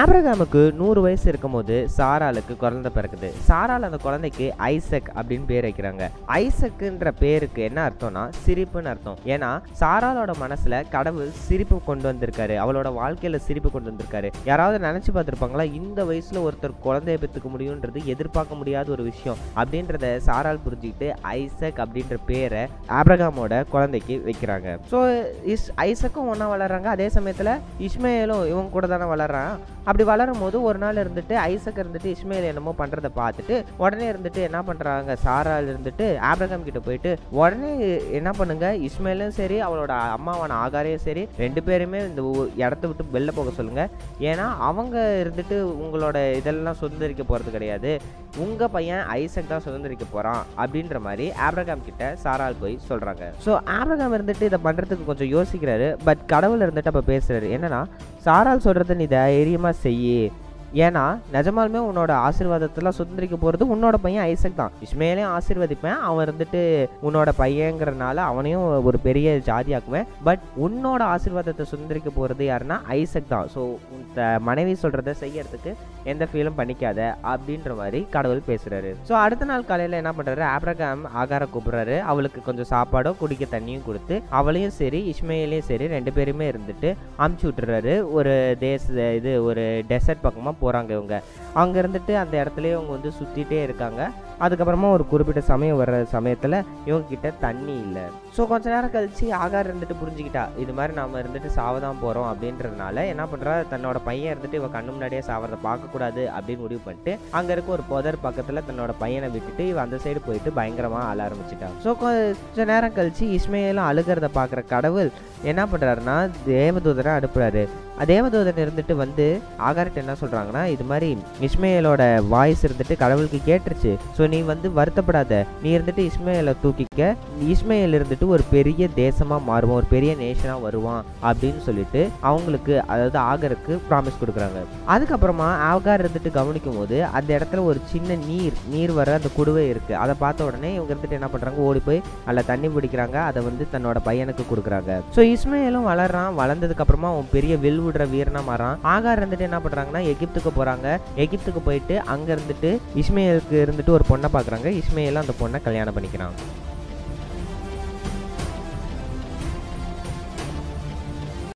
ஆப்ரகாமுக்கு நூறு வயசு இருக்கும்போது சாராளுக்கு குழந்தை பிறக்குது. சாரால் அந்த குழந்தைக்கு ஐசக் அப்படின்னு பேர் வைக்கிறாங்க. ஐசக்குன்ற பேருக்கு என்ன அர்த்தம்னா சிரிப்புன்னு அர்த்தம். ஏன்னா சாராளோட மனசுல கடவுள் சிரிப்பு கொண்டு வந்திருக்காரு. அவளோட வாழ்க்கையில சிரிப்பு கொண்டு வந்திருக்காரு. யாராவது நினைச்சு பார்த்துருப்பாங்களா இந்த வயசுல ஒருத்தர் குழந்தைய பெற்றுக்க முடியுன்றது எதிர்பார்க்க முடியாத ஒரு விஷயம் அப்படின்றத சாரால் புரிஞ்சுக்கிட்டு ஐசக் அப்படின்ற பேரை ஆப்ரகாமோட குழந்தைக்கு வைக்கிறாங்க. ஸோ இஸ் ஐசக்கும் ஒன்றா வளர்றாங்க. அதே சமயத்தில் இஸ்மேலும் இவங்க கூட தானே வளர்றான். அப்படி வளரும் போது ஒரு நாள் இருந்துட்டு ஐசக் இருந்துட்டு இஸ்மேல் என்னமோ பண்ணுறதை பார்த்துட்டு உடனே இருந்துட்டு என்ன பண்ணுறாங்க சாரால் இருந்துட்டு ஆப்ரகாம் கிட்ட போயிட்டு உடனே என்ன பண்ணுங்க? இஸ்மேலும் சரி அவளோட அம்மாவான ஆகாரையும் சரி ரெண்டு பேருமே இந்த இடத்த விட்டு வெளில போக சொல்லுங்க. ஏன்னா அவங்க இருந்துட்டு உங்களோட இதெல்லாம் சுதந்திரிக்க போகிறது கிடையாது. உங்கள் பையன் ஐசக் தான் சுதந்திரிக்க போகிறான் அப்படின்ற மாதிரி ஆப்ரகாம் கிட்ட சாரால் போய் சொல்கிறாங்க ஸோ ஆப்ரகாம் இருந்துட்டு இதை பண்ணுறதுக்கு கொஞ்சம் யோசிக்கிறாரு. பட் கடவுள் இருந்துட்டு அப்போ பேசுகிறாரு என்னன்னா சாரால் சொல்கிறத நீ தைரியமாக செய்யி. ஏன்னா நிஜமாலுமே உன்னோட ஆசீர்வாதத்தெல்லாம் சுதந்திரிக்க போகிறது உன்னோட பையன் ஐசக் தான். இஸ்மேலையும் ஆசீர்வதிப்பேன். அவன் இருந்துட்டு உன்னோட பையங்கிறனால அவனையும் ஒரு பெரிய ஜாதியாக்குவேன். பட் உன்னோட ஆசீர்வாதத்தை சுதந்திரிக்க போகிறது யாருன்னா ஐசக் தான். ஸோ உன் மனைவி சொல்கிறத செய்யறதுக்கு எந்த ஃபீலும் பண்ணிக்காத அப்படின்ற மாதிரி கடவுள் பேசுகிறாரு ஸோ அடுத்த நாள் காலையில் என்ன பண்ணுறாரு ஆப்ரகாம் ஆகார கூப்பிட்றாரு. அவளுக்கு கொஞ்சம் சாப்பாடும் குடிக்க தண்ணியும் கொடுத்து அவளையும் சரி இஸ்மையிலையும் சரி ரெண்டு பேருமே இருந்துட்டு அமுச்சு விட்டுறாரு. ஒரு தேச இது ஒரு டெசர்ட் பக்கமாக போகிறாங்க இவங்க. அங்கே இருந்துட்டு அந்த இடத்துலயே அவங்க வந்து சுற்றிட்டே இருக்காங்க. அதுக்கப்புறமா ஒரு குறிப்பிட்ட சமயம் வர்ற சமயத்தில் இவங்க கிட்ட தண்ணி இல்லை. ஸோ கொஞ்ச நேரம் கழிச்சு ஆகார் இருந்துட்டு புரிஞ்சுக்கிட்டா இது மாதிரி நாம இருந்துட்டு சாவதான் போகிறோம் அப்படின்றதுனால என்ன பண்ணுறா தன்னோட பையன் இருந்துட்டு இவன் கண்ணு முன்னாடியே சாவறதை பார்க்கக்கூடாது அப்படின்னு முடிவு பண்ணிட்டு அங்கே இருக்க ஒரு புதர் பக்கத்தில் தன்னோட பையனை விட்டுட்டு இவன் அந்த சைடு போயிட்டு பயங்கரமாக அழ ஆரம்பிச்சிட்டா. ஸோ கொஞ்ச நேரம் கழிச்சு இஸ்மையிலும் அழுகிறத பார்க்குற கடவுள் என்ன பண்ணுறாருன்னா தேவதூதரை அனுப்புறாரு. தேவதூதன் இருந்துட்டு வந்து ஆகார்ட்ட என்ன சொல்கிறாங்கன்னா இது மாதிரி இஸ்மேலோட வாய்ஸ் இருந்துட்டு கடவுளுக்கு கேட்டுருச்சு. ஸோ நீ வந்து வருத்தப்படாத. நீ இருந்துட்டு இஸ்மேலை தூக்கிக்க. இஸ்மேல் இருந்துட்டு ஒரு பெரிய தேசமாக மாறுவான் ஒரு பெரிய நேஷனாக வருவான் அப்படின்னு சொல்லிட்டு அவங்களுக்கு அதாவது ஆகருக்கு ப்ராமிஸ் கொடுக்குறாங்க. அதுக்கப்புறமா ஆகார் இருந்துட்டு கவனிக்கும் போது அந்த இடத்துல ஒரு சின்ன நீர் நீர் வர அந்த குடுவை இருக்குது அதை பார்த்த உடனே இவங்க இருந்துட்டு என்ன பண்ணுறாங்க ஓடி போய் அதில் தண்ணி பிடிக்கிறாங்க. அதை வந்து தன்னோட பையனுக்கு கொடுக்குறாங்க. ஸோ இஸ்மேலும் வளர்றான். வளர்ந்ததுக்கு அப்புறமா அவன் பெரிய வில் விடுற வீரனா மாறான். ஆகார் இருந்துட்டு என்ன பண்றாங்கன்னா எகிப்துக்கு போறாங்க. எகிப்துக்கு போயிட்டு அங்க இருந்துட்டு இஸ்மேலுக்கு இருந்துட்டு ஒரு பொண்ணை பாக்குறாங்க. இஸ்மையலும் அந்த பொண்ணை கல்யாணம் பண்ணிக்கிறான்.